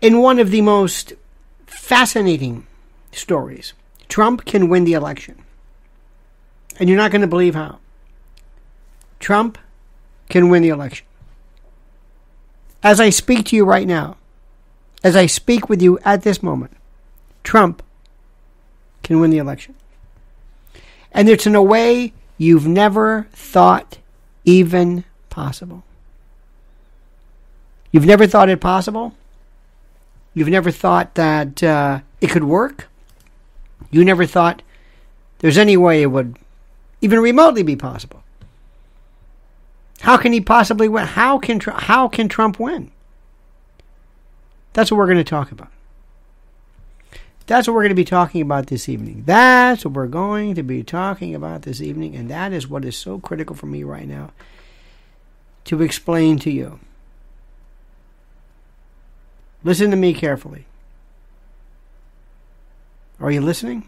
In one of the most fascinating stories, Trump can win the election. And you're not going to believe how. Trump can win the election. As I speak to you right now, as I speak with you at this moment, Trump can win the election. And it's in a way you've never thought even possible. You've never thought it possible? You've never thought that uh, it could work? You never thought there's any way it would even remotely be possible? How can he possibly win? How can how can Trump win? That's what we're going to talk about. That's what we're going to be talking about this evening. That's what we're going to be talking about this evening, and that is what is so critical for me right now to explain to you. Listen to me carefully. Are you listening?